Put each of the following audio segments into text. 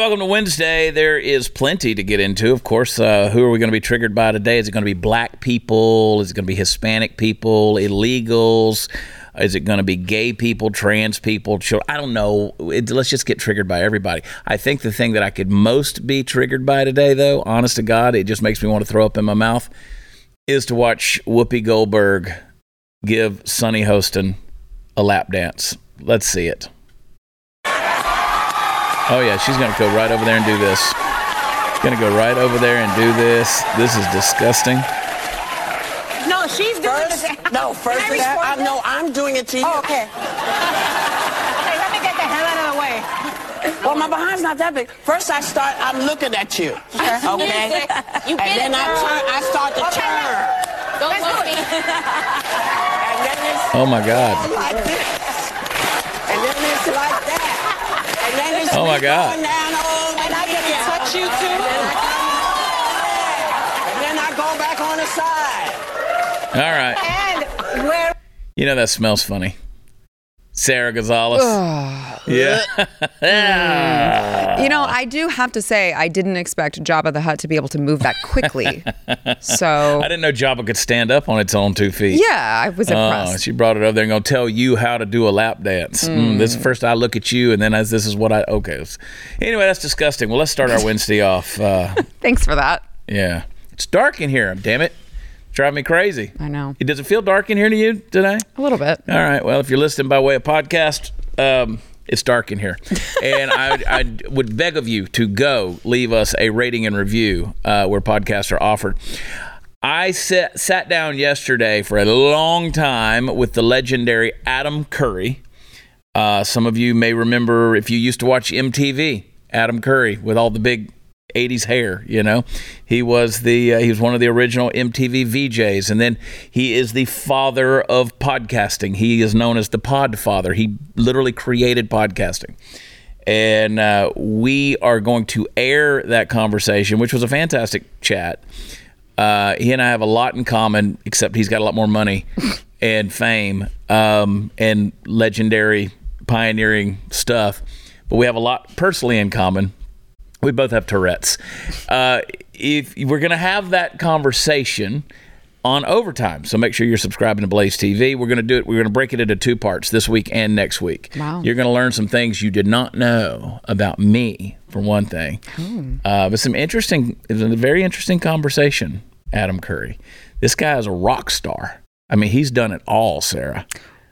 welcome to Wednesday. There is plenty to get into. Of course, uh, who are we going to be triggered by today? Is it going to be black people? Is it going to be Hispanic people? Illegals? Is it going to be gay people, trans people, children? I don't know. It, let's just get triggered by everybody. I think the thing that I could most be triggered by today, though, honest to God, it just makes me want to throw up in my mouth, is to watch Whoopi Goldberg give Sunny Hostin a lap dance. Let's see it. Oh yeah, she's gonna go right over there and do this. Gonna go right over there and do this. This is disgusting. No, she's doing First, it. no, first Can I of that, I respond? know I'm doing it to you. Oh, okay. okay, let me get the hell out of the way. Well, my behind's not that big. First, I start, I'm looking at you. Okay? You and then it, I turn, I start to Okay. turn. Don't Let's do look it. me. And then it's Oh my God. like this. And then it's like that. And then it's Oh, my God. going down over And I get to touch you too. And then I go back on the side. All right. And where You know that smells funny. Sara Gonzales. yeah. You know, I do have to say, I didn't expect Jabba the Hutt to be able to move that quickly. so, I didn't know Jabba could stand up on its own two feet. yeah, I was Oh, impressed. she brought it over there and gonna tell you how to do a lap dance. Mm, this is first I look at you, and then as this is what I okay. Anyway, that's disgusting. Well, let's start our Wednesday off. Uh, Thanks for that. yeah, it's dark in here. Damn it, drive me crazy. I know. Does it feel dark in here to you today? A little bit. All right. Well, if you're listening by way of podcast, um, it's dark in here, and I, I would beg of you to go leave us a rating and review uh, where podcasts are offered. I sat, sat down yesterday for a long time with the legendary Adam Curry. Uh, some of you may remember if you used to watch MTV, Adam Curry with all the big 80s hair, you know. He was the uh, he was one of the original MTV VJs and then he is the father of podcasting. He is known as the Pod Father. He literally created podcasting. And uh, we are going to air that conversation, which was a fantastic chat. Uh, he and I have a lot in common, except he's got a lot more money and fame um, and legendary pioneering stuff. But we have a lot personally in common. We both have Tourette's. Uh, if we're going to have that conversation on overtime, so make sure you're subscribing to Blaze TV. We're going to do it. We're going to break it into two parts this week and next week. Wow. You're going to learn some things you did not know about me, for one thing. Uh, but some interesting. It was a very interesting conversation. Adam Curry. This guy is a rock star. I mean, he's done it all, Sara.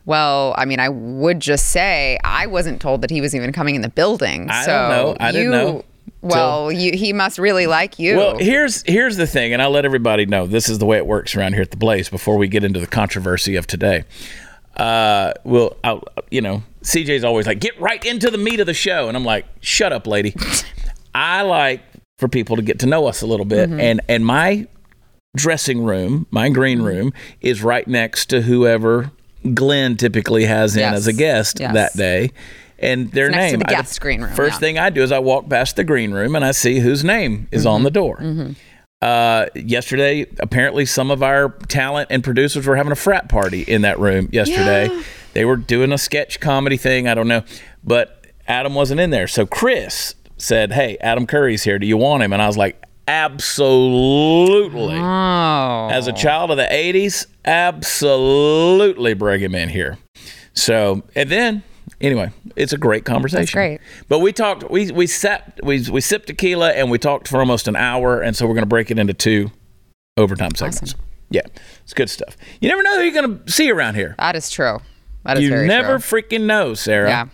Well, I mean, I would just say I wasn't told that he was even coming in the building. I so don't know. I didn't know Well, you, he must really like you. Well, here's here's the thing, and I'll let everybody know this is the way it works around here at the Blaze. Before we get into the controversy of today, uh, well, I'll, you know, CJ's always like, "Get right into the meat of the show," and I'm like, "Shut up, lady." I like for people to get to know us a little bit, Mm-hmm. and and my dressing room, my green room, is right next to whoever Glenn typically has in Yes. as a guest Yes. that day. And their It's next to name. the I- green room, First yeah. thing I do is I walk past the green room and I see whose name is Mm-hmm. on the door. Uh, yesterday, apparently, some of our talent and producers were having a frat party in that room yesterday. Yeah. They were doing a sketch comedy thing. I don't know. But Adam wasn't in there. So Chris said, Hey, Adam Curry's here. Do you want him? And I was like, Absolutely. oh. As a child of the 80s, absolutely bring him in here. So, and then, anyway, it's a great conversation. That's great. But we talked, we, we sat, we, we sipped tequila and we talked for almost an hour. And so we're going to break it into two overtime segments. Yeah, it's good stuff. You never know who you're going to see around here. that is true. That is true. You never true. freaking know, Sara. Yeah.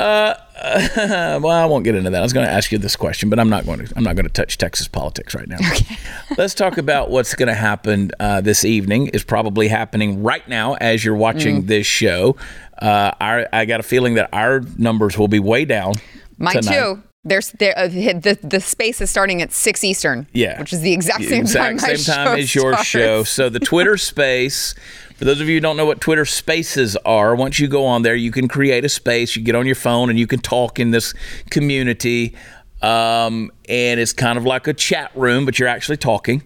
well, I won't get into that. I was going to ask you this question, but I'm not going to. I'm not going to touch Texas politics right now. Let's talk about what's going to happen uh, this evening. Is probably happening right now as you're Mm. watching this show. Uh, our, I got a feeling that our numbers will be way down. Mine tonight. too. There's there uh, the the space is starting at six Eastern. Yeah, which is the exact same exact time. same time as your starts. show. So the Twitter Space. For those of you who don't know what Twitter Spaces are, once you go on there, you can create a space. You get on your phone and you can talk in this community, um, and it's kind of like a chat room, but you're actually talking.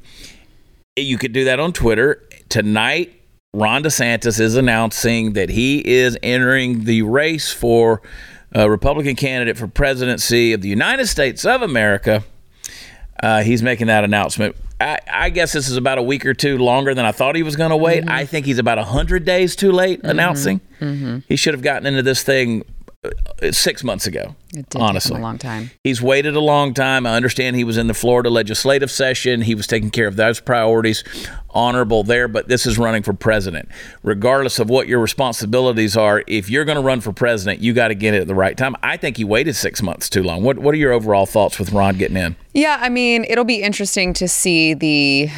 You could do that on Twitter tonight. Ron DeSantis is announcing that he is entering the race for a Republican candidate for presidency of the United States of America. Uh, he's making that announcement. I, I, guess this is about a week or two longer than I thought he was going to wait. Mm-hmm. I think he's about 100 days too late mm-hmm. announcing. Mm-hmm. He should have gotten into this thing six months ago. It did honestly, a long time. He's waited a long time. I understand he was in the Florida legislative session. He was taking care of those priorities. Honorable there, but this is running for president. Regardless of what your responsibilities are, if you're going to run for president, you got to get it at the right time. I think he waited six months too long. What What are your overall thoughts with Ron getting in? Yeah, I mean, it'll be interesting to see the.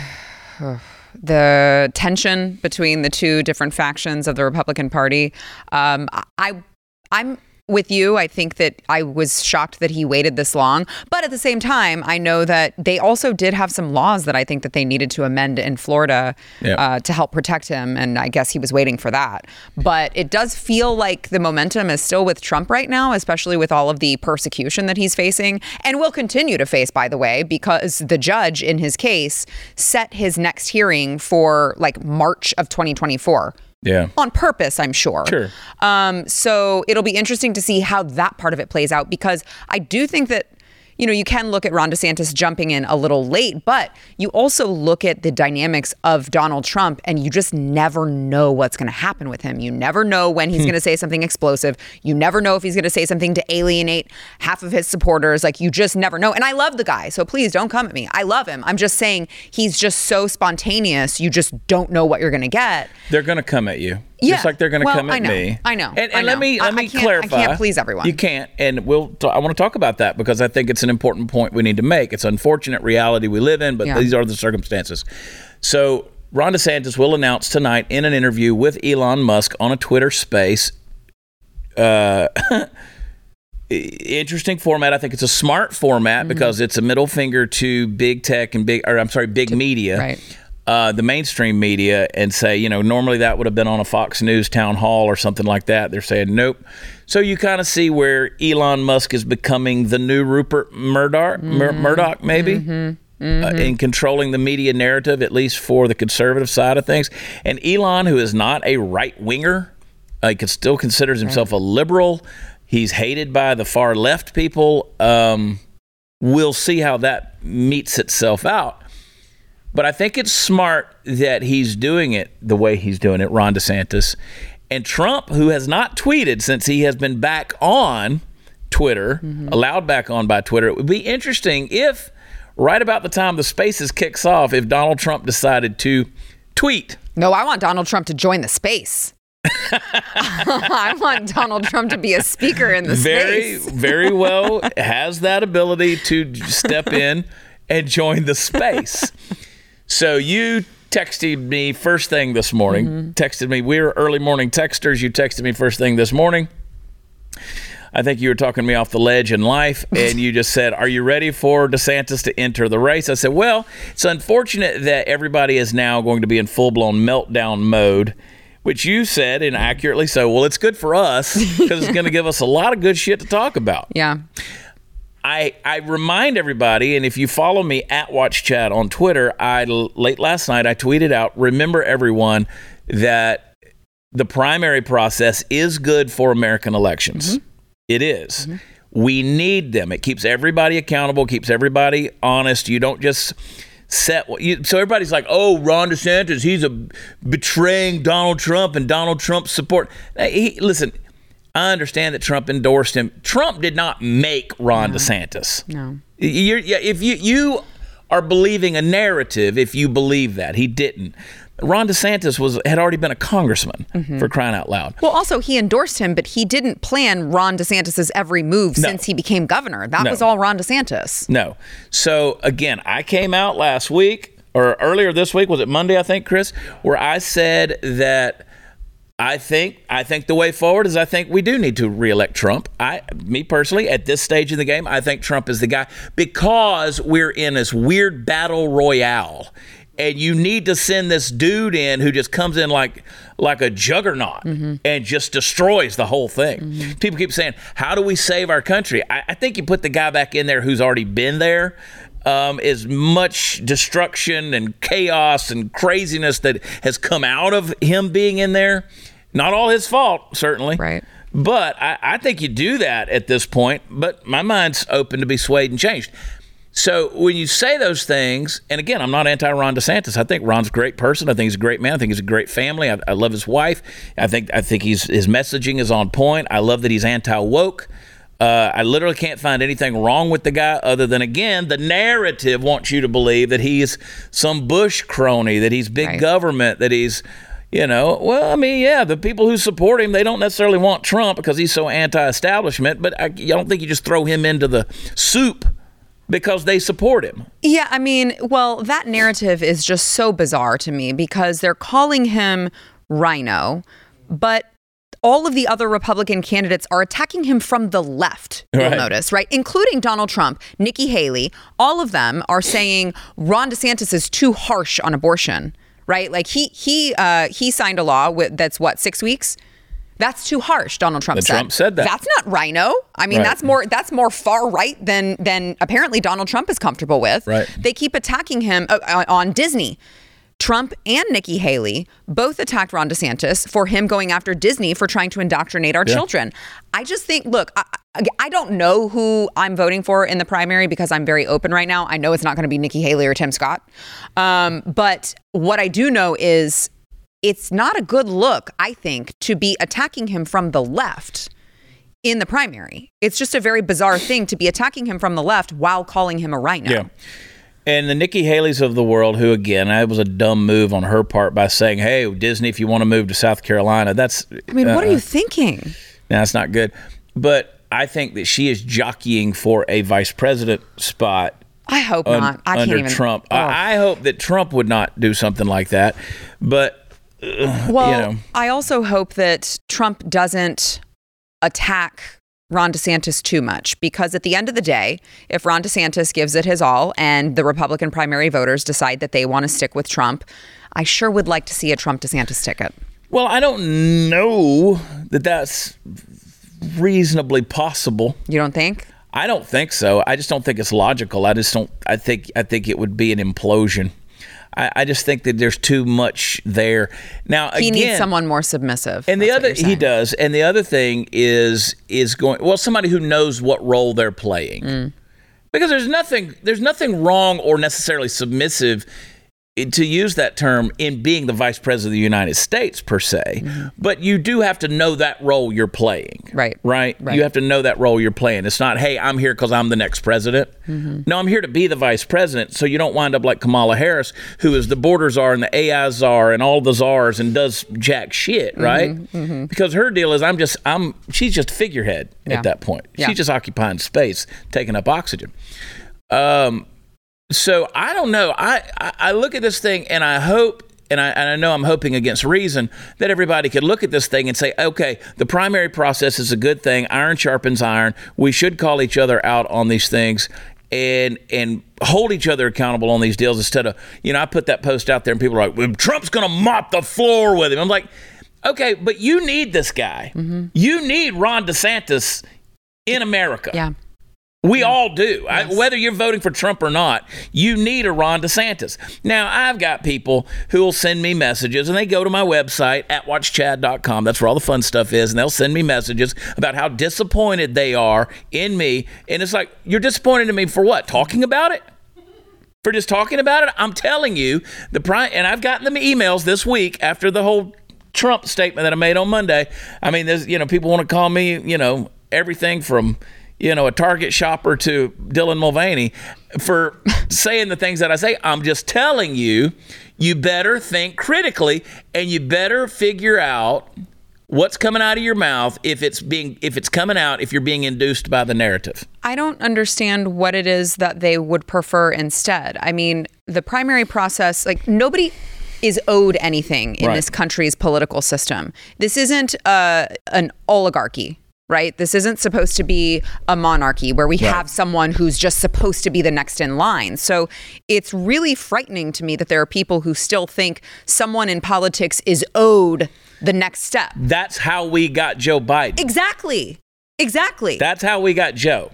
the tension between the two different factions of the Republican Party. Um, I, I'm with you. I think that I was shocked that he waited this long. But at the same time, I know that they also did have some laws that I think that they needed to amend in Florida uh, to help protect him. And I guess he was waiting for that. But it does feel like the momentum is still with Trump right now, especially with all of the persecution that he's facing and will continue to face, by the way, because the judge in his case set his next hearing for like March of 2024. Yeah. On purpose, I'm sure. Sure. Um, so it'll be interesting to see how that part of it plays out because I do think that you know, you can look at Ron DeSantis jumping in a little late, but you also look at the dynamics of Donald Trump and you just never know what's going to happen with him. You never know when he's hmm. going to say something explosive. You never know if he's going to say something to alienate half of his supporters. Like, you just never know. And I love the guy, so please don't come at me. I love him. I'm just saying he's just so spontaneous. You just don't know what you're going to get. They're going to come at you. Yeah. Just like they're going to well, come at I know, me. I know. And, and I know. let me let I, me clarify. I can't please everyone. You can't. And we'll. T- I want to talk about that because I think it's an important point we need to make. It's unfortunate reality we live in, but yeah. these are the circumstances. So Ron DeSantis will announce tonight in an interview with Elon Musk on a Twitter Space. Uh, interesting format. I think it's a smart format mm-hmm. because it's a middle finger to big tech and big, or I'm sorry, big to, media. Right uh, the mainstream media and say, you know, normally that would have been on a Fox News town hall or something like that. They're saying nope. So you kind of see where Elon Musk is becoming the new Rupert Murdoch, mm-hmm. Murdoch maybe. Mm-hmm. Mm-hmm. Uh, in controlling the media narrative, at least for the conservative side of things. And Elon, who is not a right winger, uh, he still considers himself a liberal. He's hated by the far left people. Um, we'll see how that meets itself out. But I think it's smart that he's doing it the way he's doing it, Ron DeSantis. And Trump, who has not tweeted since he has been back on Twitter, mm-hmm. allowed back on by Twitter, it would be interesting if, right about the time the spaces kicks off, if Donald Trump decided to tweet. No, I want Donald Trump to join the space. I want Donald Trump to be a speaker in the space. very, space. very well has that ability to step in and join the space. So you texted me first thing this morning. Mm-hmm. Texted me. We are early morning texters. You texted me first thing this morning. I think you were talking me off the ledge in life, and you just said, "Are you ready for DeSantis to enter the race?" I said, "Well, it's unfortunate that everybody is now going to be in full blown meltdown mode." Which you said, and accurately so. Well, it's good for us because it's going to give us a lot of good shit to talk about. Yeah. I, I remind everybody, and if you follow me at Watch Chad on Twitter, I late last night I tweeted out, remember everyone that the primary process is good for American elections. Mm-hmm. It is. Mm-hmm. We need them. It keeps everybody accountable, keeps everybody honest. You don't just set what you so everybody's like, oh, Ron DeSantis, he's a betraying Donald Trump and Donald Trump's support. He, listen, I understand that Trump endorsed him. Trump did not make Ron no. DeSantis. No. You're, if you you are believing a narrative, if you believe that he didn't. Ron DeSantis was had already been a congressman mm-hmm. for crying out loud. Well, also he endorsed him, but he didn't plan Ron DeSantis's every move no. since he became governor. That no. was all Ron DeSantis. No. So again, I came out last week or earlier this week was it Monday? I think Chris, where I said that I think I think the way forward is I think we do need to reelect Trump. I me personally at this stage in the game, I think Trump is the guy because we're in this weird battle royale. And you need to send this dude in who just comes in like like a juggernaut mm-hmm. and just destroys the whole thing. Mm-hmm. People keep saying, "How do we save our country?" I, I think you put the guy back in there who's already been there um, as much destruction and chaos and craziness that has come out of him being in there Not all his fault, certainly. Right. But I, I think you do that at this point. But my mind's open to be swayed and changed. So when you say those things, and again, I'm not anti Ron DeSantis. I think Ron's a great person. I think he's a great man. I think he's a great family. I, I love his wife. I think I think he's his messaging is on point. I love that he's anti woke. Uh, I literally can't find anything wrong with the guy other than, again, the narrative wants you to believe that he's some Bush crony, that he's big Right. government, that he's, you know, well, I mean, yeah, the people who support him, they don't necessarily want Trump because he's so anti establishment, but I, I don't think you just throw him into the soup because they support him. Yeah, I mean, well, that narrative is just so bizarre to me because they're calling him RINO, but all of the other Republican candidates are attacking him from the left, you'll notice, right? Including Donald Trump, Nikki Haley. All of them are saying Ron DeSantis is too harsh on abortion, right? Like he he uh, he signed a law with, that's what six weeks. That's too harsh, Donald Trump said. Trump said that. That's not RINO. I mean, Right. that's more that's more far right than than apparently Donald Trump is comfortable with. Right. They keep attacking him uh, uh, on Disney. Trump and Nikki Haley both attacked Ron DeSantis for him going after Disney for trying to indoctrinate our children. I just think, look, I, I- I don't know who I'm voting for in the primary because I'm very open right now. I know it's not going to be Nikki Haley or Tim Scott. Um, but what I do know is it's not a good look, I think, to be attacking him from the left in the primary. It's just a very bizarre thing to be attacking him from the left while calling him a RINO. Yeah. And the Nikki Haley's of the world, who again, that was a dumb move on her part by saying, "Hey, Disney, if you want to move to South Carolina, that's I mean, what are uh, you thinking? No, that's not good. But I think that she is jockeying for a vice president spot I hope un- not. I can't under even. Trump. Oh. I, I hope that Trump would not do something like that. But well, you know. I also hope that Trump doesn't attack Ron DeSantis too much because at the end of the day, if Ron DeSantis gives it his all and the Republican primary voters decide that they want to stick with Trump, I sure would like to see a Trump DeSantis ticket. well, I don't know that that's reasonably possible. You don't think? I don't think so. I just don't think it's logical. I just don't. I think. I think it would be an implosion. I, I just think that there's too much there. Now He again, needs someone more submissive. And the other he does, and the other thing is is going well somebody who knows what role they're playing. Mm. Because there's nothing there's nothing wrong or necessarily submissive to use that term in being the vice president of the United States per se, but you do have to know that role you're playing. Mm-hmm. Right. Right? Right. You have to know that role you're playing. It's not, hey, I'm here because I'm the next president. Mm-hmm. No, I'm here to be the vice president so you don't wind up like Kamala Harris, who is the border czar and the AI czar and all the czars and does jack shit, Mm-hmm. right? Because her deal is I'm just I'm she's just figurehead Yeah. at that point. Yeah. She's just occupying space, taking up oxygen. Um so I don't know. I, I, I look at this thing and I hope, and I, and I know I'm hoping against reason, that everybody could look at this thing and say, okay, the primary process is a good thing. Iron sharpens iron. We should call each other out on these things and and hold each other accountable on these deals instead of, you know, I put that post out there and people are like, well, Trump's going to mop the floor with him. I'm like, okay, but you need this guy. Mm-hmm. You need Ron DeSantis in America. Yeah. We all do. I, whether you're voting for Trump or not, you need a Ron DeSantis. Now, I've got people who will send me messages, and they go to my website at watchchad.com. That's where all the fun stuff is, and they'll send me messages about how disappointed they are in me. And it's like, you're disappointed in me for what? Talking about it? For just talking about it? I'm telling you, the prime, and I've gotten the emails this week after the whole Trump statement that I made on Monday. I mean, there's, you know, people want to call me, you know, everything from, you know, a Target shopper to Dylan Mulvaney for saying the things that I say. I'm just telling you, you better think critically and you better figure out what's coming out of your mouth if it's being if it's coming out if you're being induced by the narrative. I don't understand what it is that they would prefer instead. I mean, the primary process, like nobody is owed anything in Right. this country's political system. This isn't uh, an oligarchy. Right? This isn't supposed to be a monarchy where we have someone who's just supposed to be the next in line. So it's really frightening to me that there are people who still think someone in politics is owed the next step. That's how we got Joe Biden. Exactly. Exactly. That's how we got Joe.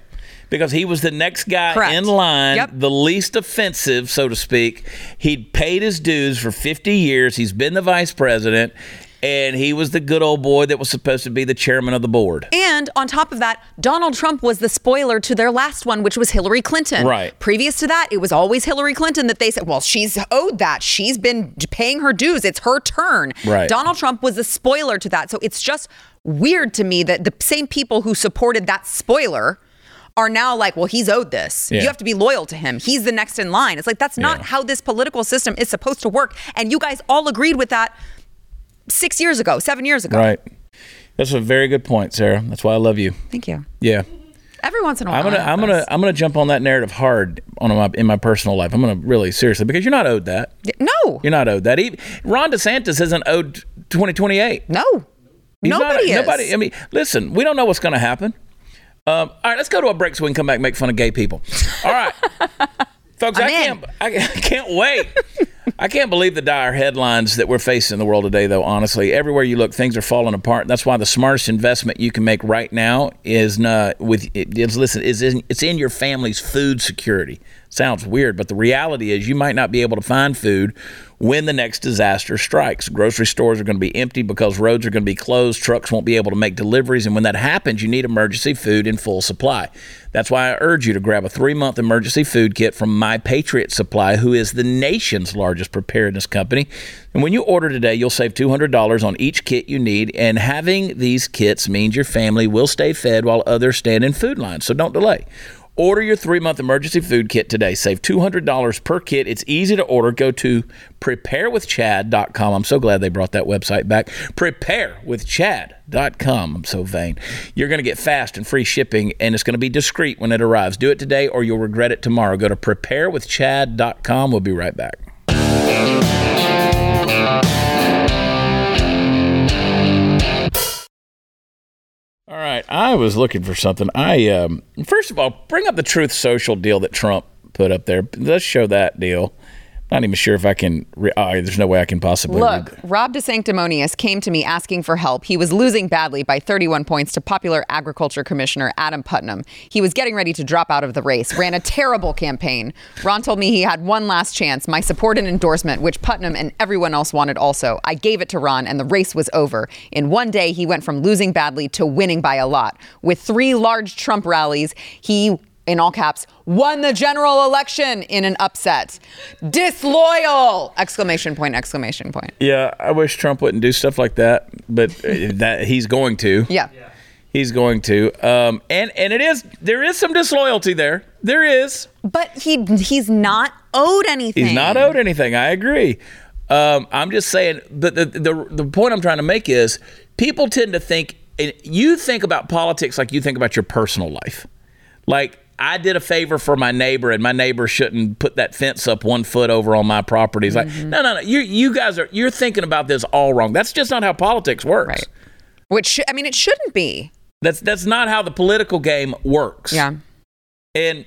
Because he was the next guy Correct. in line, Yep. the least offensive, so to speak. He'd paid his dues for 50 years. He's been the vice president. And he was the good old boy that was supposed to be the chairman of the board. And on top of that, Donald Trump was the spoiler to their last one, which was Hillary Clinton. Right. Previous to that, it was always Hillary Clinton that they said, well, she's owed that. She's been paying her dues. It's her turn. Right. Donald Trump was the spoiler to that. So it's just weird to me that the same people who supported that spoiler are now like, well, he's owed this. Yeah. You have to be loyal to him. He's the next in line. It's like, that's not Yeah. how this political system is supposed to work. And you guys all agreed with that six years ago, seven years ago. Right. That's a very good point, Sara. That's why I love you. Thank you. Yeah. Every once in a while. I'm gonna I'm gonna. I'm gonna jump on that narrative hard on my in my personal life. I'm gonna really seriously because you're not owed that. No. You're not owed that. Even, Ron DeSantis isn't owed 2028. No. He's not- Nobody is. Nobody. I mean, listen, we don't know what's going to happen. Um, all right, let's go to a break so we can come back and make fun of gay people. All right, folks, I I'm can't. I, I can't wait. I can't believe the dire headlines that we're facing in the world today. Though, honestly, everywhere you look, things are falling apart. That's why the smartest investment you can make right now is not with. Is listen. Is in, it's in your family's food security. Sounds weird, but the reality is you might not be able to find food when the next disaster strikes. Grocery stores are going to be empty because roads are going to be closed, trucks won't be able to make deliveries, and when that happens, you need emergency food in full supply. That's why I urge you to grab a three month emergency food kit from My Patriot Supply, who is the nation's largest preparedness company. And when you order today, you'll save $200 on each kit you need, and having these kits means your family will stay fed while others stand in food lines. So don't delay. Order your three month emergency food kit today. Save $200 per kit. It's easy to order. Go to preparewithchad.com. I'm so glad they brought that website back. Preparewithchad.com. I'm so vain. You're going to get fast and free shipping, and it's going to be discreet when it arrives. Do it today or you'll regret it tomorrow. Go to preparewithchad.com. We'll be right back. All right, I was looking for something. I um, first of all, bring up the Truth Social deal that Trump put up there. Let's show that deal. Not even sure if I can. Re- oh, there's no way I can possibly. Look, Rob DeSanctimonious came to me asking for help. He was losing badly by 31 points to popular agriculture commissioner Adam Putnam. He was getting ready to drop out of the race, ran a terrible campaign. Ron told me he had one last chance, my support and endorsement, which Putnam and everyone else wanted also. I gave it to Ron, and the race was over. In one day, he went from losing badly to winning by a lot. With three large Trump rallies, he in all caps, won the general election in an upset. Disloyal! Exclamation point, exclamation point. Yeah, I wish Trump wouldn't do stuff like that, but uh, that he's going to. Yeah. He's going to. Um, and and it is there is some disloyalty there. There is. But he he's not owed anything. He's not owed anything. I agree. Um, I'm just saying. But the, the the point I'm trying to make is people tend to think. And you think about politics like you think about your personal life. Like I did a favor for my neighbor, and my neighbor shouldn't put that fence up one foot over on my property. It's like, Mm-hmm. no, no, no. You you guys are you're thinking about this all wrong. That's just not how politics works. Right. Which sh- I mean, it shouldn't be. That's that's not how the political game works. Yeah. And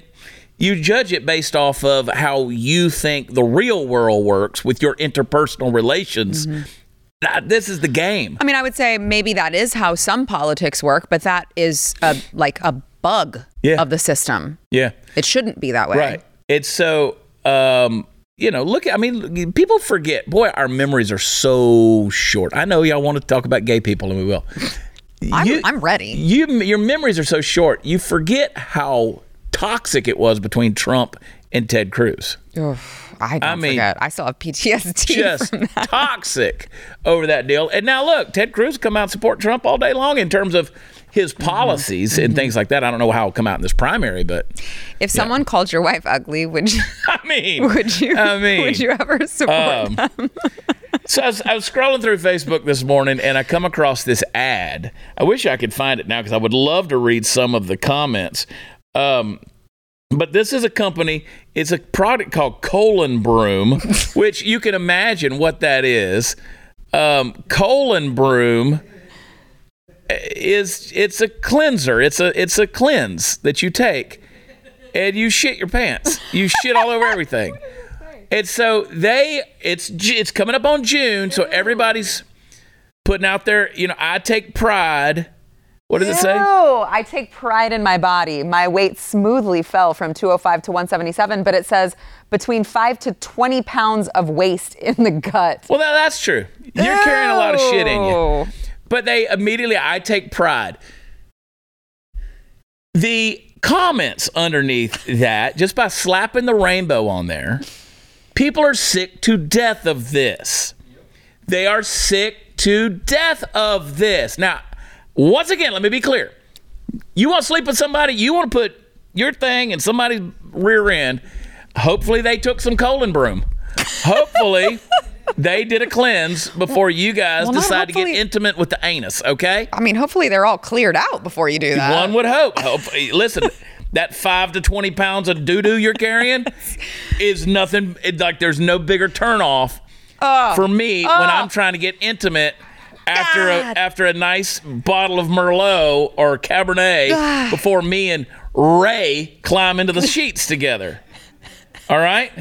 you judge it based off of how you think the real world works with your interpersonal relations. Mm-hmm. That, this is the game. I mean, I would say maybe that is how some politics work, but that is a, like a bug Yeah. of the system. Yeah. It shouldn't be that way. Right. It's so um you know, look I mean people forget. Boy, our memories are so short. I know y'all want to talk about gay people and we will. I'm, You- I'm ready. You your memories are so short. You forget how toxic it was between Trump and Ted Cruz. Ugh, I I mean, forget. I still have PTSD. just toxic over that deal. And now look, Ted Cruz come out and support Trump all day long in terms of his Mm-hmm. policies and things like that. I don't know how it'll come out in this primary, but If someone called your wife ugly, would you, I mean, would you I mean, would you ever support um, so I was, I was scrolling through Facebook this morning and I come across this ad. I wish I could find it now because I would love to read some of the comments. Um, but this is a company, it's a product called Colon Broom, which you can imagine what that is. Um, colon Broom is it's a cleanser. It's a it's a cleanse that you take and you shit your pants. You shit all over everything. And so they it's it's coming up on June, so everybody's putting out there, you know, I take pride What does it say? Ew, I take pride in my body. My weight smoothly fell from 205 to 177, but it says between 5 to 20 pounds of waste in the gut. Well, that, that's true. You're carrying a lot of shit in you. But they immediately, I take pride. The comments underneath that, just by slapping the rainbow on there, people are sick to death of this. They are sick to death of this. Now, once again, let me be clear. You want to sleep with somebody, you want to put your thing in somebody's rear end. Hopefully, they took some colon broom. Hopefully, they did a cleanse before you guys Well, decide to get intimate with the anus, okay? I mean, hopefully they're all cleared out before you do that. One would hope. hope. Listen, that five to 20 pounds of doo doo you're carrying is nothing, it, like, there's no bigger turnoff uh, for me when uh. I'm trying to get intimate. After a, after a nice bottle of Merlot or Cabernet before me and Ray climb into the sheets together. All right?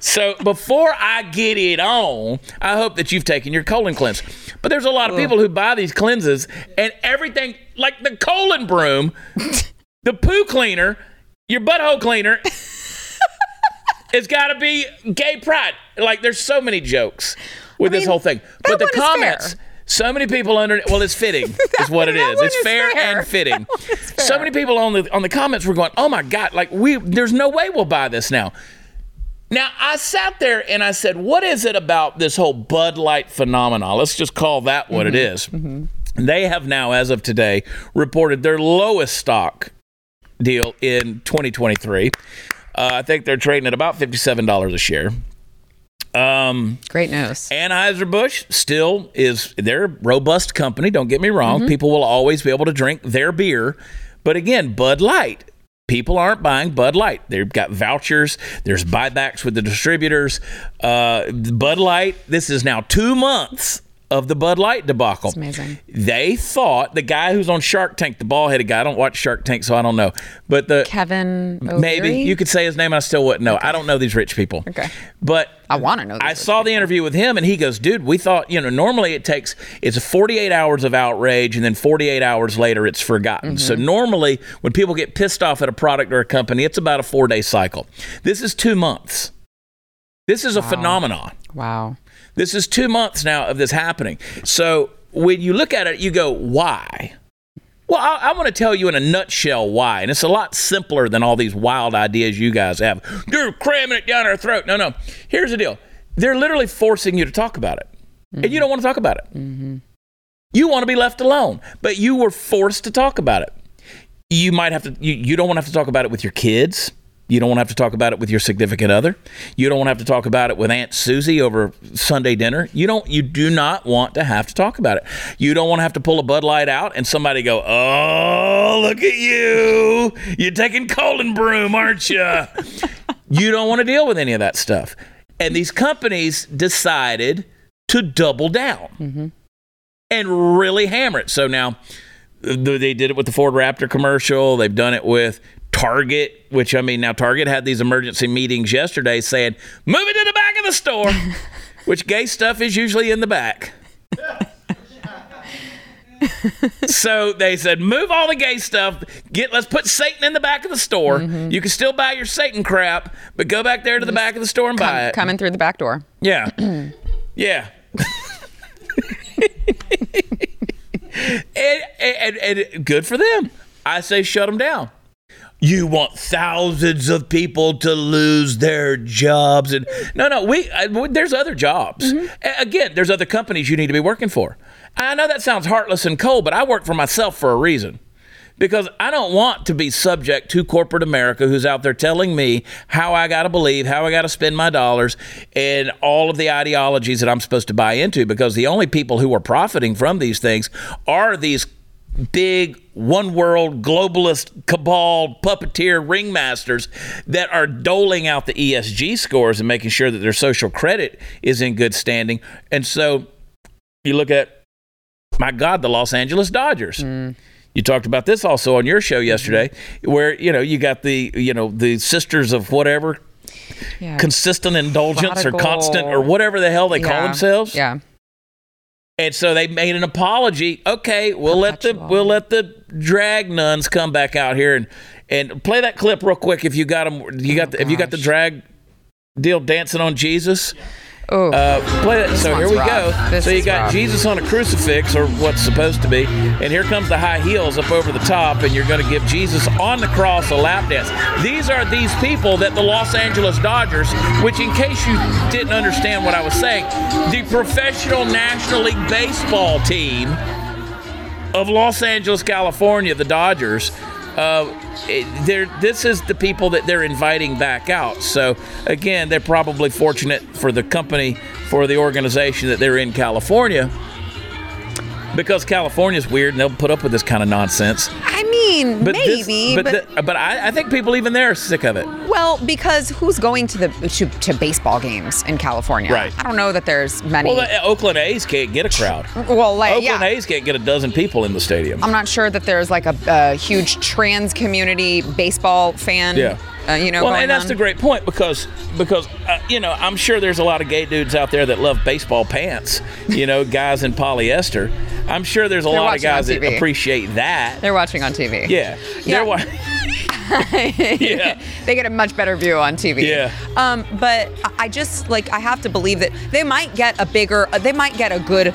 So before I get it on, I hope that you've taken your colon cleanse. But there's a lot of people who buy these cleanses and everything, like the colon broom, the poo cleaner, your butthole cleaner, it's got to be gay pride. Like there's so many jokes with this mean, whole thing. But the comments, fair. So many people under well, it's fitting is what it is. It's is fair, fair. and fitting. Is So many people on the on the comments were going, "Oh my god, like we there's no way we'll buy this now." Now, I sat there and I said, what is it about this whole Bud Light phenomenon? Let's just call that what it is. They have now, as of today, reported their lowest stock deal in 2023. Uh, I think they're trading at about $57 a share. Um, Great news. Anheuser-Busch still is they're robust company, don't get me wrong. People will always be able to drink their beer. But again, Bud Light. People aren't buying Bud Light. They've got vouchers. There's buybacks with the distributors. Uh, Bud Light. This is now two months of the Bud Light debacle. It's amazing. They thought the guy who's on Shark Tank, the bald-headed guy. I don't watch Shark Tank, so I don't know. But the Kevin O'Leary? maybe you could say his name. And I still wouldn't know. I don't know these rich people. Okay. But I wanna know these I saw the interview with him, and he goes, "Dude, we thought you know normally it takes it's 48 hours of outrage, and then 48 hours later it's forgotten. So Mm-hmm. normally when people get pissed off at a product or a company, it's about a four day cycle. This is two months. This is a phenomenon. Wow. This is two months now of this happening. So when you look at it, you go, why? Well, I, I want to tell you in a nutshell why. And it's a lot simpler than all these wild ideas you guys have. They're cramming it down our throat. No, no. Here's the deal they're literally forcing you to talk about it. And you don't want to talk about it. Mm-hmm. You want to be left alone, but you were forced to talk about it. You might have to, you, you don't want to have to talk about it with your kids. You don't want to have to talk about it with your significant other. You don't want to have to talk about it with Aunt Susie over Sunday dinner. You don't you do not want to have to talk about it. You don't want to have to pull a Bud Light out and somebody go, "Oh, look at you. You're taking colon broom, aren't you?" you don't want to deal with any of that stuff. And these companies decided to double down mm-hmm. and really hammer it. So now they did it with the Ford Raptor commercial. They've done it with Target, which I mean, now Target had these emergency meetings yesterday saying, move it to the back of the store, which gay stuff is usually in the back. so they said, move all the gay stuff. Get let's put Satan in the back of the store. Mm-hmm. You can still buy your Satan crap, but go back there to the back of the store and buy it. coming through the back door. Yeah. yeah. and, and, and, and good for them. I say shut them down. You want thousands of people to lose their jobs, and no, no, we, there's other jobs. Mm-hmm. A- Again, there's other companies you need to be working for. I know that sounds heartless and cold, but I work for myself for a reason because I don't want to be subject to corporate America who's out there telling me how I got to believe, how I got to spend my dollars, and all of the ideologies that I'm supposed to buy into. Because the only people who are profiting from these things are these big one world globalist cabal puppeteer ringmasters that are doling out the ESG scores and making sure that their social credit is in good standing. And so you look at my God, the Los Angeles Dodgers. You talked about this also on your show yesterday, where you know you got the you know the sisters of whatever Yeah. consistent indulgence or constant or whatever the hell they call themselves. Yeah. And so they made an apology. Okay, we'll let the we'll let the drag nuns come back out here and and play that clip real quick if you got them. You got the, if you got the drag deal dancing on Jesus. Oh, Uh, play that. So here we rough. go. This so you got rough. Jesus on a crucifix, or what's supposed to be, and here comes the high heels up over the top, and you're going to give Jesus on the cross a lap dance. These are these people that the Los Angeles Dodgers, which, in case you didn't understand what I was saying, the professional National League baseball team of Los Angeles, California, the Dodgers. Uh, this is the people that they're inviting back out. So again, they're probably fortunate for the company, for the organization that they're in California, because California's weird and they'll put up with this kind of nonsense. I mean, But this- maybe, but but, the- but I, I think people even there are sick of it. well, because who's going to the to, to baseball games in California? Right. I don't know that there's many. Well, the Oakland A's can't get a crowd. well, like Oakland yeah. A's can't get a dozen people in the stadium. I'm not sure that there's like a, a huge trans community baseball fan. Yeah. Uh, you know, well, and that's on. the great point because because uh, you know I'm sure there's a lot of gay dudes out there that love baseball pants. You know, guys in polyester. I'm sure there's a They're lot of guys that appreciate that. They're watching on TV. yeah, Yeah. they're yeah. they get a much better view on TV. Yeah. Um, but I- just like I have to believe that they might get a bigger, uh, they might get a good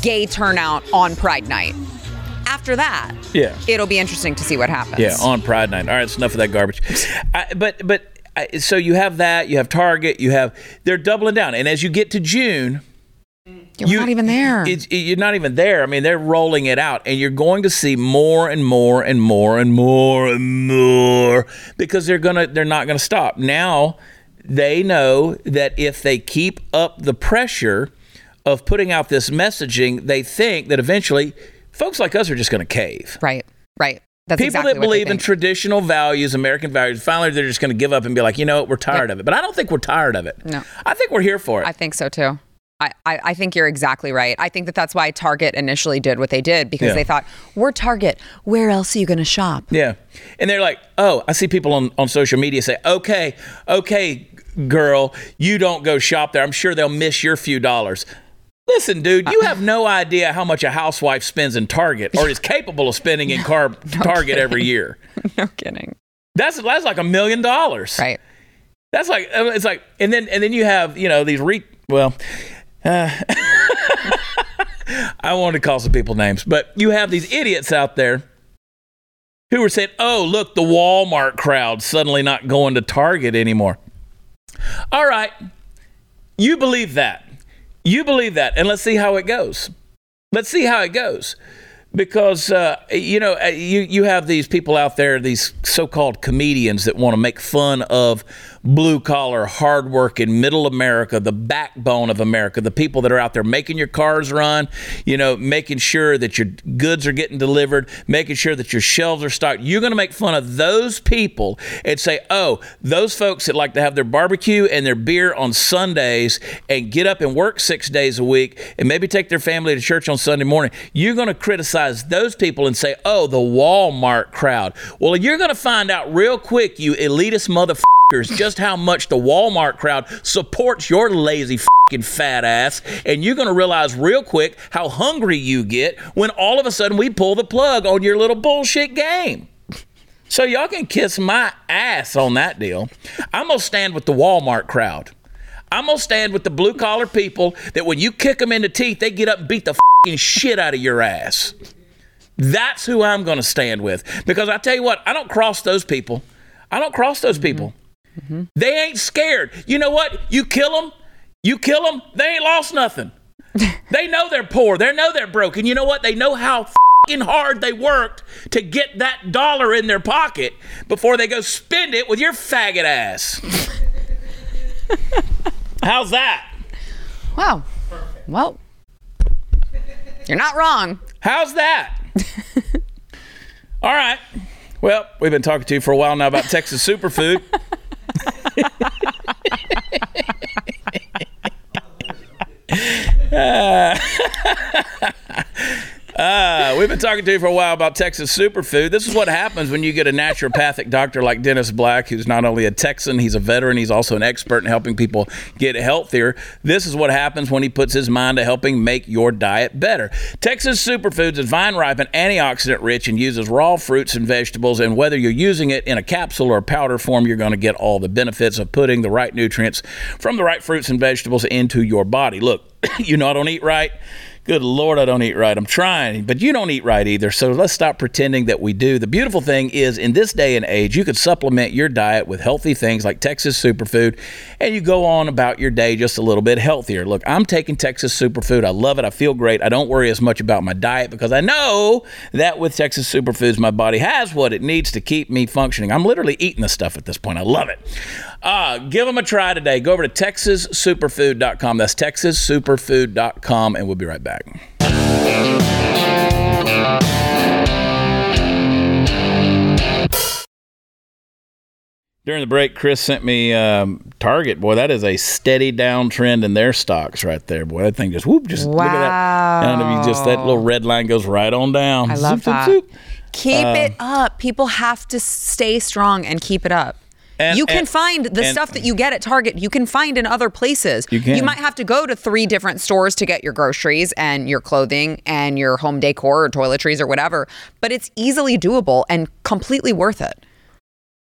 gay turnout on Pride Night. After that, Yeah. it'll be interesting to see what happens. Yeah, on Pride Night. All right, it's enough of that garbage. I, but but I, so you have that. You have Target. You have they're doubling down, and as you get to June. You're you- not even there. It's, you're not even there. I mean, they're rolling it out, and you're going to see more and more and more and more and more because they're gonna they're not gonna stop. Now they know that if they keep up the pressure of putting out this messaging, they think that eventually folks like us are just going to cave. right. Right. That's People exactly that believe in traditional values, American values, finally they're just going to give up and be like, you know what, we're tired Yeah. of it. But I don't think we're tired of it. No. I think we're here for it. I think so too. I, I, I think you're exactly right. I think that that's why Target initially did what they did because Yeah. they thought, we're Target. Where else are you going to shop? Yeah. And they're like, oh, I see people on, on social media say, okay, okay, girl, you don't go shop there. I'm sure they'll miss your few dollars. Listen, dude, you have no idea how much a housewife spends in Target or is capable of spending in car, Target every year. no kidding. That's that's like a million dollars. Right. That's like uh, it's like, and then and then you have you know these re well. Uh, I wanted to call some people names, but you have these idiots out there who were saying, "Oh, look, the Walmart crowd suddenly not going to Target anymore." All right, you believe that. You believe that, and let's see how it goes. Let's see how it goes, because uh, you know uh, you you have these people out there, these so-called comedians that want to make fun of blue collar, hardworking, middle America, the backbone of America, the people that are out there making your cars run, you know, making sure that your goods are getting delivered, making sure that your shelves are stocked. You're going to make fun of those people and say, oh, those folks that like to have their barbecue and their beer on Sundays and get up and work six days a week and maybe take their family to church on Sunday morning. You're going to criticize those people and say, oh, the Walmart crowd. Well, you're going to find out real quick, you elitist motherfuckers, just how much the Walmart crowd supports your lazy fucking fat ass. And you're to realize real quick how hungry you get when all of a sudden we pull the plug on your little bullshit game. So y'all can kiss my ass on that deal. I'm to stand with the Walmart crowd. I'm to stand with the blue collar people that when you kick them in the teeth, they get up and beat the fucking shit out of your ass. That's who I'm to stand with. Because I tell you what, I don't cross those people. I don't cross those people. Mm-hmm. They ain't scared. You know what? You kill them, you kill them, they ain't lost nothing. they know they're poor. They know they're broken. You know what? They know how fucking hard they worked to get that dollar in their pocket before they go spend it with your faggot ass. How's that? Wow. Well, you're not wrong. How's that? All right. Well, we've been talking to you for a while now about Texas superfood. Uh, Ah, we've been talking to you for a while about Texas superfood. This is what happens when you get a naturopathic doctor like Dennis Black, who's not only a Texan, he's a veteran, he's also an expert in helping people get healthier. This is what happens when he puts his mind to helping make your diet better. Texas Superfoods is vine ripened, antioxidant rich, and uses raw fruits and vegetables. And whether you're using it in a capsule or powder form, you're going to get all the benefits of putting the right nutrients from the right fruits and vegetables into your body. Look, you know I don't eat right. Good Lord, I don't eat right. I'm trying, but you don't eat right either. So let's stop pretending that we do. The beautiful thing is, in this day and age, you could supplement your diet with healthy things like Texas Superfood, and you go on about your day just a little bit healthier. Look, I'm taking Texas Superfood. I love it. I feel great. I don't worry as much about my diet because I know that with Texas Superfoods, my body has what it needs to keep me functioning. I'm literally eating the stuff at this point. I love it. Uh, give them a try today. Go over to texassuperfood.com. That's texassuperfood.com, and we'll be right back. During the break, Chris sent me um, Target. Boy, that is a steady downtrend in their stocks right there. Boy, that thing just whoop, just look at that. And if you just that little red line goes right on down. I love Zoop, zoop, that. zoop. Keep it up. People have to stay strong and keep it up. And- you can and- find the and- stuff that you get at Target, you can find in other places. You can. might have to go to three different stores to get your groceries and your clothing and your home decor or toiletries or whatever, but it's easily doable and completely worth it.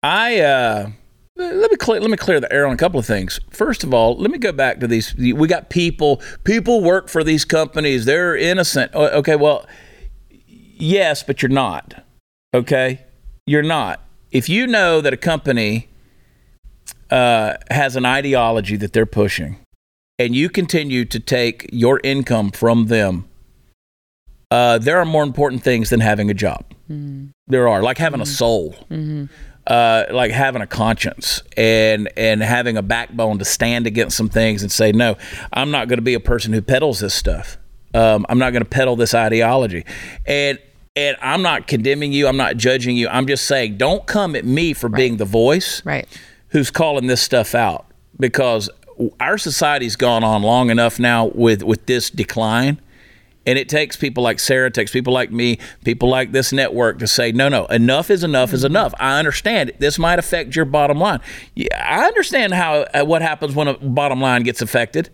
I uh, let me clear, let me clear the air on a couple of things. First of all, let me go back to these. We got people. People work for these companies. They're innocent. Okay, well, yes, but you're not. Okay, you're not. If you know that a company uh, has an ideology that they're pushing, and you continue to take your income from them, uh, there are more important things than having a job. There are, like having a soul. Uh, like having a conscience and and having a backbone to stand against some things and say no i'm not going to be a person who peddles this stuff. Um, i'm not going to peddle this ideology. And and i'm not condemning you. I'm not judging you. I'm just saying don't come at me for being the voice. Right. Who's calling this stuff out because our society's gone on long enough now with with this decline and it takes people like Sara, it takes people like me, people like this network to say, no, no, enough is enough is enough. I understand this might affect your bottom line. Yeah, I understand how uh, what happens when a bottom line gets affected.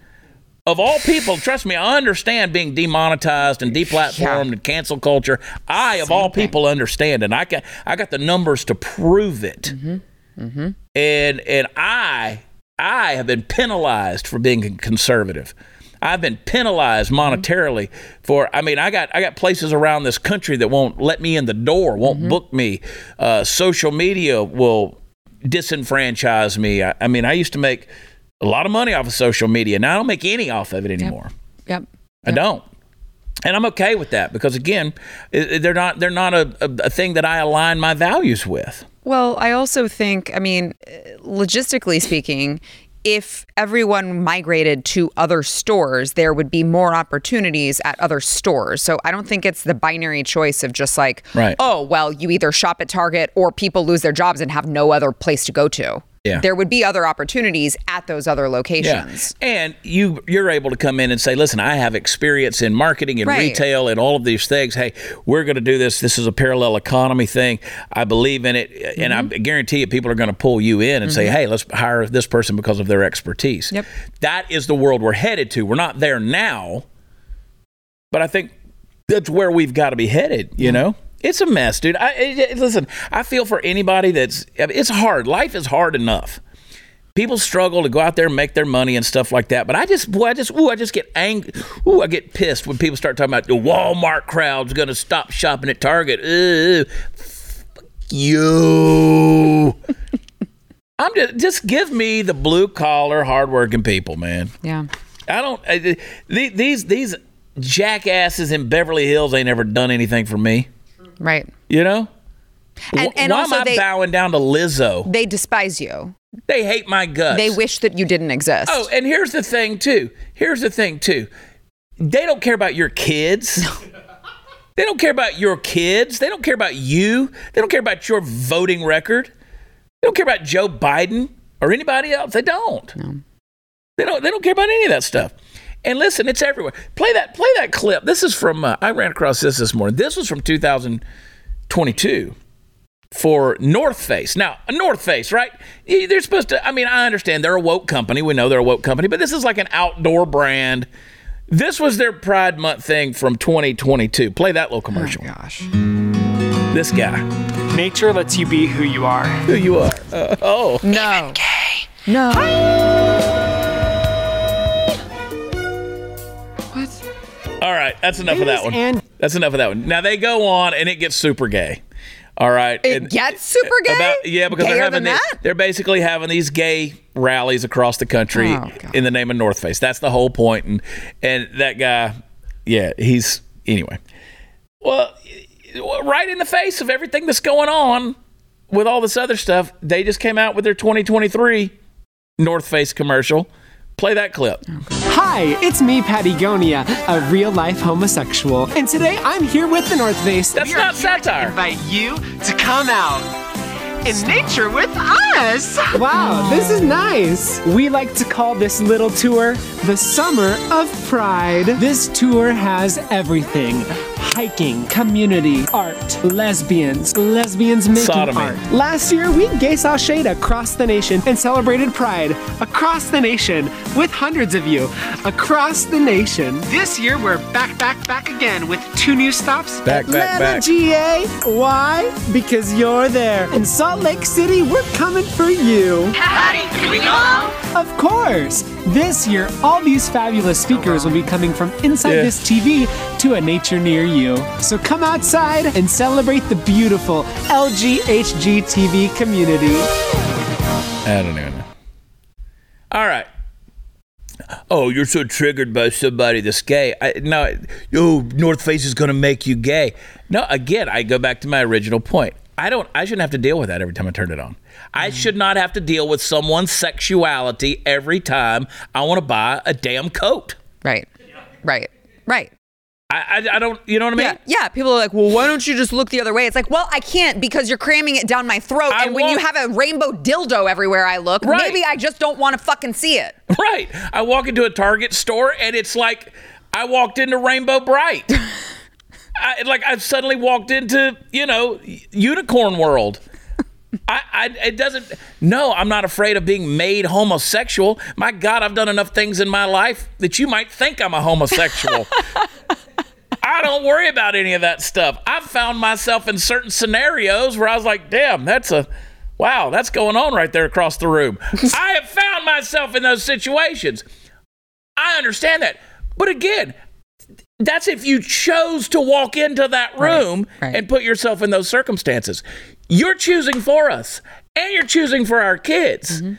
Of all people, trust me, I understand being demonetized and deplatformed Yeah. and cancel culture. I, of all people, understand, and I got I got the numbers to prove it. Mm-hmm. And and I I have been penalized for being conservative. I've been penalized mm-hmm. monetarily for. I mean, I got I got places around this country that won't let me in the door, won't mm-hmm. book me. Uh, social media will disenfranchise me. I, I mean, I used to make a lot of money off of social media. Now I don't make any off of it anymore. Yep. I don't. And I'm okay with that because again, they're not they're not a, a, a thing that I align my values with. Well, I also think, I mean, logistically speaking, if everyone migrated to other stores, there would be more opportunities at other stores. So I don't think it's the binary choice of just like, Right. oh, well, you either shop at Target or people lose their jobs and have no other place to go to. Yeah. There would be other opportunities at those other Yeah. locations. And you you're able to come in and say, listen, I have experience in marketing and Right. retail and all of these things. Hey, we're going to do this. This is a parallel economy thing. I believe in it, and I Mm-hmm. guarantee you, people are going to pull you in and say, hey, let's hire this person because of their expertise. Yep. That is the world we're headed to. We're not there now, but I think that's where we've got to be headed. You know. It's a mess, dude. I, I- listen. I feel for anybody that's. It's hard. Life is hard enough people struggle to go out there and make their money and stuff like that. But I just, boy, I just, ooh, I just get angry. Ooh, I get pissed when people start talking about the Walmart crowd's going to stop shopping at Target. Ooh, fuck you. I'm just, just give me the blue collar, hardworking people, man. Yeah. I don't. I, these these jackasses in Beverly Hills ain't ever done anything for me. Right. You know. And, and Why also, am I they, bowing down to Lizzo? they despise you. They hate my guts. They wish that you didn't exist. Oh, and here's the thing too. Here's the thing too. They don't care about your kids. they don't care about your kids. They don't care about you. They don't care about your voting record. They don't care about Joe Biden or anybody else. They don't. They don't. They don't care about any of that stuff. And listen, it's everywhere. Play that play that clip. This is from uh, I ran across this this morning. This was from 2022 for North Face. Now, a North Face, right? They're supposed to I mean, I understand they're a woke company. We know they're a woke company, but this is like an outdoor brand. This was their Pride Month thing from 2022. Play that little commercial. Oh Gosh. This guy. Nature lets you be who you are. Who you are? Uh, oh. No. No. What? All right, that's enough of that one. and- that's enough of that one. Now they go on and it gets super gay. All right. It And- gets super gay? About, yeah, because they're having that? they're basically having these gay rallies across the country Oh, in the name of North Face. That's the whole point. And and that guy, yeah, he's anyway. Well, right in the face of everything that's going on with all this other stuff, they just came out with their 2023 North Face commercial. Play that clip. Hi, it's me, Pattie Gonia, a real life homosexual. And today I'm here with the North Face. That's We not satire. invite you to come out in nature with us. Wow, this is nice. We like to call this little tour the Summer of Pride. This tour has everything hiking, community, art, lesbians, lesbians making Sodomy. art. Last year, we gay saw shade across the nation and celebrated Pride across the nation with hundreds of you across the nation. This year, we're back, back, back again with two new stops. Back, back, Atlanta, back. GA. Why? Because you're there. In Salt Lake City, we're coming for you. Of course! This year, all these fabulous speakers will be coming from inside Yeah. this TV to a nature near you. So come outside and celebrate the beautiful LGHG TV community. I don't even know. All right. Oh, you're so triggered by somebody that's gay. I, no, oh, North Face is going to make you gay. No, again, I go back to my original point. I don't. I shouldn't have to deal with that every time I turn it on. I should not have to deal with someone's sexuality every time I want to buy a damn coat. Right. Right. Right. I, I, I don't. You know what I mean? Yeah, yeah. People are like, well, why don't you just look the other way? It's like, well, I can't because you're cramming it down my throat. I and when you have a rainbow dildo everywhere I look, Right. maybe I just don't want to fucking see it. Right. I walk into a Target store and it's like I walked into Rainbow Brite. I, like I've suddenly walked into you know unicorn world. I, I it doesn't. No, I'm not afraid of being made homosexual. My God, I've done enough things in my life that you might think I'm a homosexual. I don't worry about any of that stuff. I've found myself in certain scenarios where I was like, damn, that's a wow, that's going on right there across the room. I have found myself in those situations. I understand that. But again, that's if you chose to walk into that room right. and put yourself in those circumstances. You're choosing for us and you're choosing for our kids. Mm-hmm.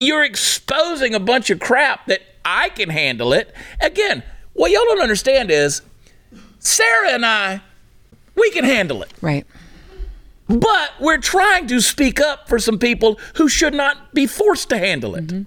You're exposing a bunch of crap that I can handle it. Again, what y'all don't understand is Sara and I, we can handle it. Right. But we're trying to speak up for some people who should not be forced to handle it. Mm-hmm.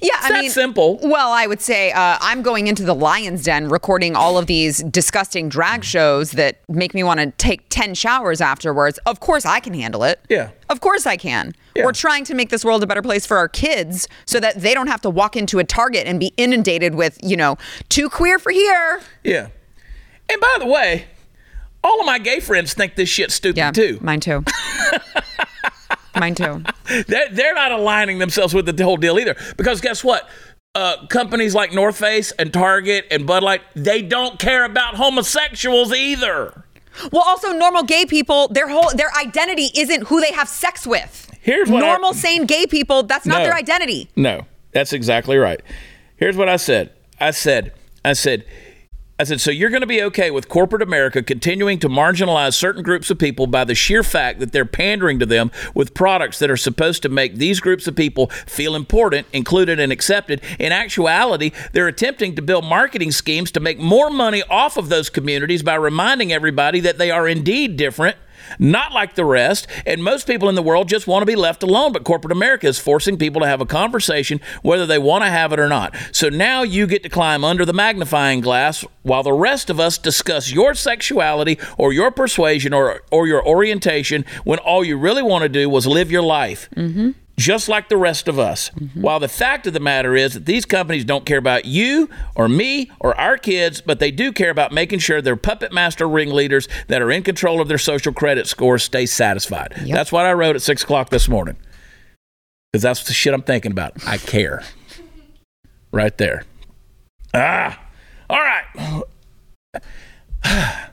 Yeah, I that mean, simple. Well, I would say uh, I'm going into the lion's den, recording all of these disgusting drag shows that make me want to take ten showers afterwards. Of course, I can handle it. Yeah. Of course, I can. Yeah. We're trying to make this world a better place for our kids, so that they don't have to walk into a Target and be inundated with, you know, too queer for here. Yeah. And by the way, all of my gay friends think this shit's stupid Yeah, too. mine too. mine too. They're, they're not aligning themselves with the whole deal either. Because guess what? Uh, companies like North Face and Target and Bud Light, they don't care about homosexuals either. Well, also normal gay people, their whole their identity isn't who they have sex with. Here's what I- normal sane gay people, that's not No. their identity. No, that's exactly right. Here's what I said. I said, I said, I said, so you're going to be okay with corporate America continuing to marginalize certain groups of people by the sheer fact that they're pandering to them with products that are supposed to make these groups of people feel important, included, and accepted. In actuality, they're attempting to build marketing schemes to make more money off of those communities by reminding everybody that they are indeed different not like the rest. And most people in the world just want to be left alone. But corporate America is forcing people to have a conversation whether they want to have it or not. So now you get to climb under the magnifying glass while the rest of us discuss your sexuality or your persuasion or, or your orientation when all you really want to do was live your life. Mm-hmm. Just like the rest of us. While the fact of the matter is that these companies don't care about you or me or our kids, but they do care about making sure their puppet master ringleaders that are in control of their social credit scores stay satisfied. That's what I wrote at six o'clock this morning. Because that's the shit I'm thinking about. I care. right there. Ah, all right.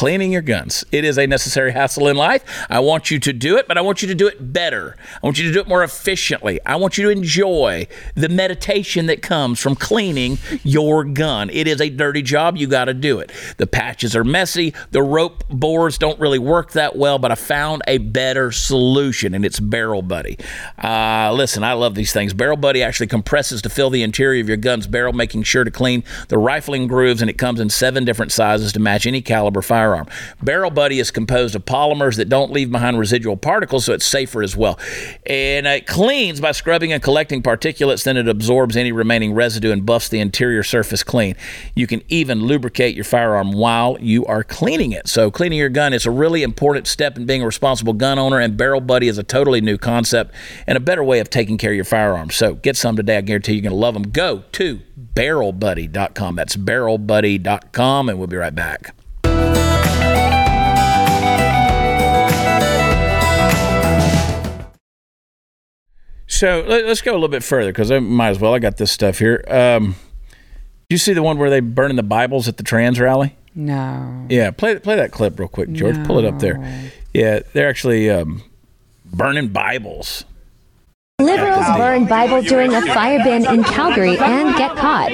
Cleaning your guns. It is a necessary hassle in life. I want you to do it, but I want you to do it better. I want you to do it more efficiently. I want you to enjoy the meditation that comes from cleaning your gun. It is a dirty job. You got to do it. The patches are messy. The rope bores don't really work that well, but I found a better solution, and it's Barrel Buddy. Uh, listen, I love these things. Barrel Buddy actually compresses to fill the interior of your gun's barrel, making sure to clean the rifling grooves, and it comes in seven different sizes to match any caliber firearm. Barrel Buddy is composed of polymers that don't leave behind residual particles, so it's safer as well. And it cleans by scrubbing and collecting particulates, then it absorbs any remaining residue and buffs the interior surface clean. You can even lubricate your firearm while you are cleaning it. So, cleaning your gun is a really important step in being a responsible gun owner, and Barrel Buddy is a totally new concept and a better way of taking care of your firearms. So, get some today. I guarantee you're going to love them. Go to barrelbuddy.com. That's barrelbuddy.com, and we'll be right back. So let, us go a little bit further because I might as well. I got this stuff here. Um, you see the one where they burning the Bibles at the trans rally? No. Yeah, play play that clip real quick, George. Pull it up there. Yeah, they're actually um, burning Bibles. Liberals burn Bible during a fire ban in Calgary and get caught.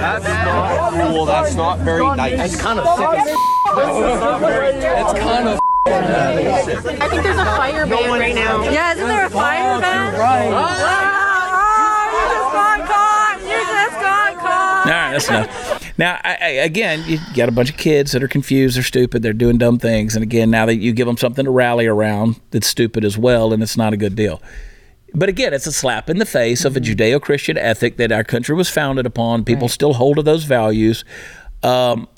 That's not cool. That's not very nice. It's kind of sick. It's kind of. I think there's a fire ban right now. Yeah, isn't there a fire ban? Right. Ah, ah, oh, you just got caught. You just got caught. All right, that's enough. Now, I, I, again, you got a bunch of kids that are confused, they're stupid, they're doing dumb things, and again, now that you give them something to rally around that's stupid as well, and it's not a good deal. But again, it's a slap in the face of a mm-hmm. Judeo Christian ethic that our country was founded upon. People still hold to those values. Um,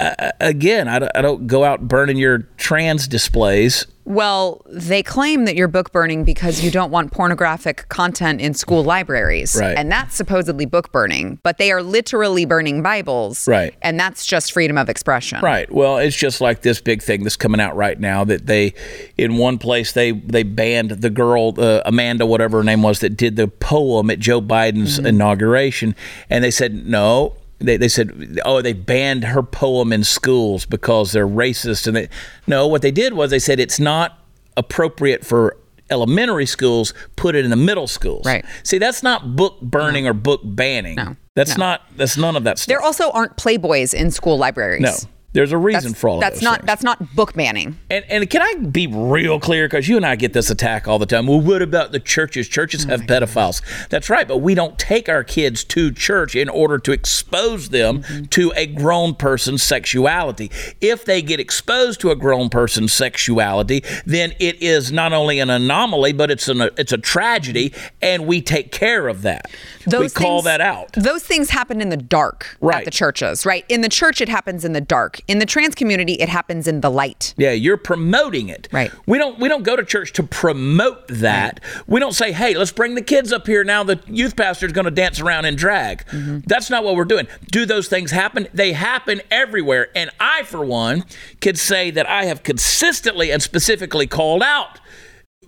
a- again, I don't, I don't go out burning your trans displays. Well, they claim that you're book burning because you don't want pornographic content in school libraries. Right. And that's supposedly book burning, but they are literally burning Bibles. Right. And that's just freedom of expression. Right. Well, it's just like this big thing that's coming out right now that they, in one place, they they banned the girl uh, Amanda, whatever her name was, that did the poem at Joe Biden's inauguration, and they said no. They, they said, oh, they banned her poem in schools because they're racist. And they, no, what they did was they said it's not appropriate for elementary schools. Put it in the middle schools. Right. See, that's not book burning or book banning. No. That's No. not. That's none of that stuff. There also aren't playboys in school libraries. no. There's a reason That's, for all of that's those not things. that's not book banning. And, and can I be real clear? Because you and I get this attack all the time. Well, what about the churches? Churches Oh have pedophiles. That's right, but we don't take our kids to church in order to expose them Mm-hmm. to a grown person's sexuality. If they get exposed to a grown person's sexuality, then it is not only an anomaly, but it's an it's a tragedy, and we take care of that. we call things- that out. Those things happen in the dark Right. at the churches, right? In the church, it happens in the dark. In the trans community, it happens in the light. Yeah, you're promoting it. Right. We don't we don't go to church to promote that. We don't say, "Hey, let's bring the kids up here now the youth pastor is going to dance around and drag." Mm-hmm. That's not what we're doing. Do those things happen? They happen everywhere. And I for one could say that I have consistently and specifically called out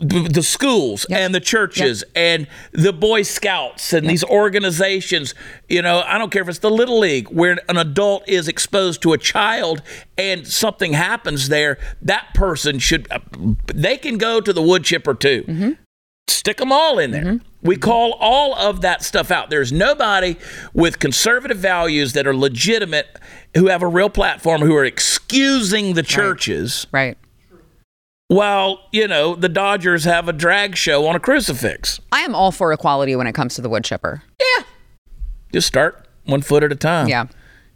the schools and the churches and the Boy Scouts and these organizations. You know, I don't care if it's the Little League where an adult is exposed to a child and something happens there. That person should, uh, they can go to the wood chipper too. Stick them all in there. We call all of that stuff out. There's nobody with conservative values that are legitimate who have a real platform who are excusing the churches Right. While you know the Dodgers have a drag show on a crucifix. I am all for equality when it comes to the wood chipper. Yeah, just start one foot at a time. Yeah.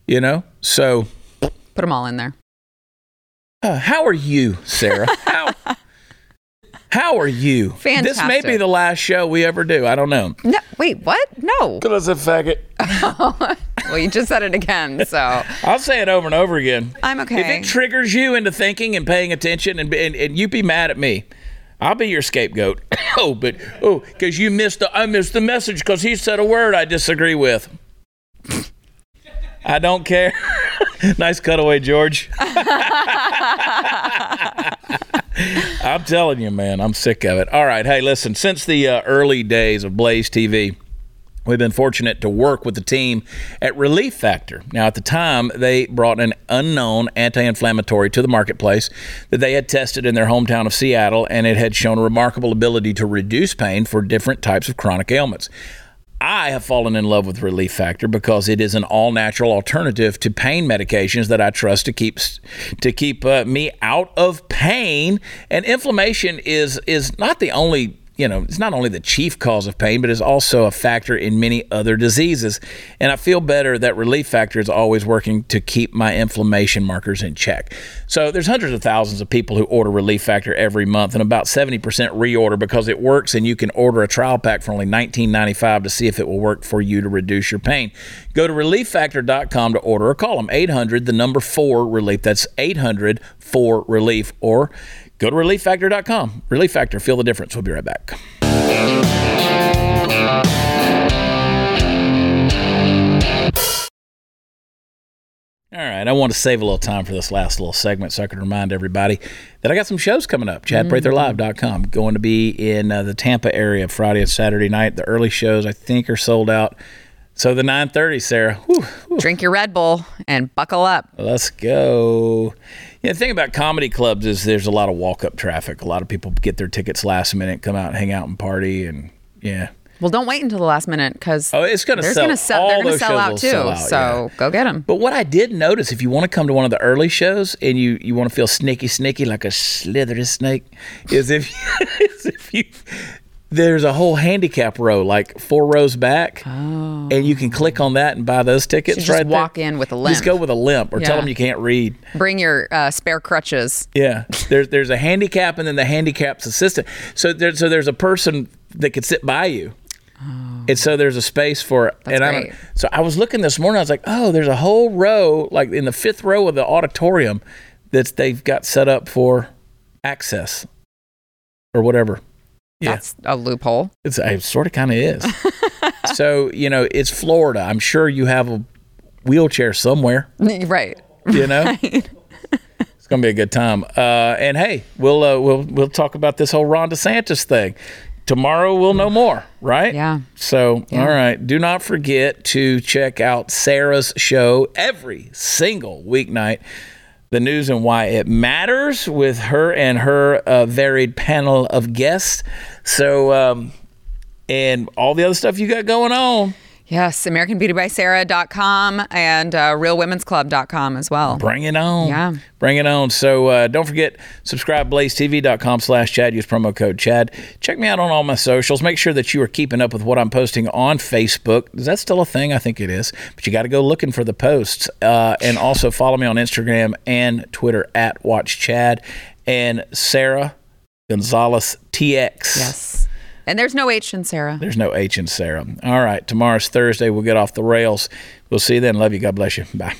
you know. So, Put them all in there. uh, how are you, Sara? how how are you? Fantastic. This may be the last show we ever do. I don't know. No, wait, what? No. Because a faggot. well, you just said it again, so I'll say it over and over again. I'm okay. If it triggers you into thinking and paying attention, and and, and you be mad at me, I'll be your scapegoat. oh, but oh, because you missed the I missed the message because he said a word I disagree with. I don't care. nice cutaway, George. I'm telling you, man, I'm sick of it. All right, hey, listen. Since the uh, early days of Blaze TV. We've been fortunate to work with the team at Relief Factor. Now, at the time, they brought an unknown anti inflammatory to the marketplace that they had tested in their hometown of Seattle, and it had shown a remarkable ability to reduce pain for different types of chronic ailments. I have fallen in love with Relief Factor because it is an all-natural alternative to pain medications that I trust to keep to keep uh, me out of pain. And inflammation is is not the only you know, it's not only the chief cause of pain, but is also a factor in many other diseases. And I feel better that Relief Factor is always working to keep my inflammation markers in check. So there's hundreds of thousands of people who order Relief Factor every month, and about 70% reorder because it works. And you can order a trial pack for only $19.95 to see if it will work for you to reduce your pain. Go to relieffactor.com to order or call them 800 the number four relief. That's 800 4 relief or go to relieffactor.com. Relief Factor, feel the difference. We'll be right back. All right, I want to save a little time for this last little segment so I can remind everybody that I got some shows coming up. ChadPratherLive.com. Going to be in uh, the Tampa area Friday and Saturday night. The early shows, I think, are sold out. So the 9:30, Sara. Whew, whew. drink your Red Bull and buckle up. Let's go. Yeah, the thing about comedy clubs is there's a lot of walk up traffic. A lot of people get their tickets last minute, come out and hang out and party, and yeah. Well, don't wait until the last minute because Oh, it's gonna sell. gonna sell. all They're gonna sell out too. sell out, so yeah. go get them. But what I did notice, if you want to come to one of the early shows and you, you want to feel sneaky, sneaky like a slithery snake, is if is if you there's a whole handicap row, like four rows back, and you can click on that and buy those tickets. Oh. Just right walk there. in with a limp. Just go with a limp, or tell them you can't read. Bring your uh, spare crutches. Yeah, there's there's a handicap and then the handicap's assistant. So there's so there's a person that could sit by you, and so there's a space for. and I Oh. great. so I was looking this morning. I was like, oh, there's a whole row like in the fifth row of the auditorium that they've got set up for access or whatever. Yeah. That's a loophole. It's it sort of kind of is. so you know, it's Florida. I'm sure you have a wheelchair somewhere. right. You know. It's gonna be a good time. Uh, and hey, we'll uh, we'll we'll talk about this whole Ron DeSantis thing tomorrow. We'll know more, right? Yeah. So all right, do not forget to check out Sara's show every single weeknight. The news and why it matters with her and her uh, varied panel of guests. So um, and all the other stuff you got going on. Yes, AmericanBeautyBySarah.com and uh, RealWomen'sClub.com as well. Bring it on. Yeah. Bring it on. So uh, don't forget, subscribe blazetv.com slash Chad. Use promo code Chad. Check me out on all my socials. Make sure that you are keeping up with what I'm posting on Facebook. Is that still a thing? I think it is. But you got to go looking for the posts. Uh, and also follow me on Instagram and Twitter at Watch Chad. And Sara Gonzales TX. Yes. And there's no H in Sara. There's no H in Sara. All right. Tomorrow's Thursday. We'll get off the rails. We'll see you then. Love you. God bless you. Bye.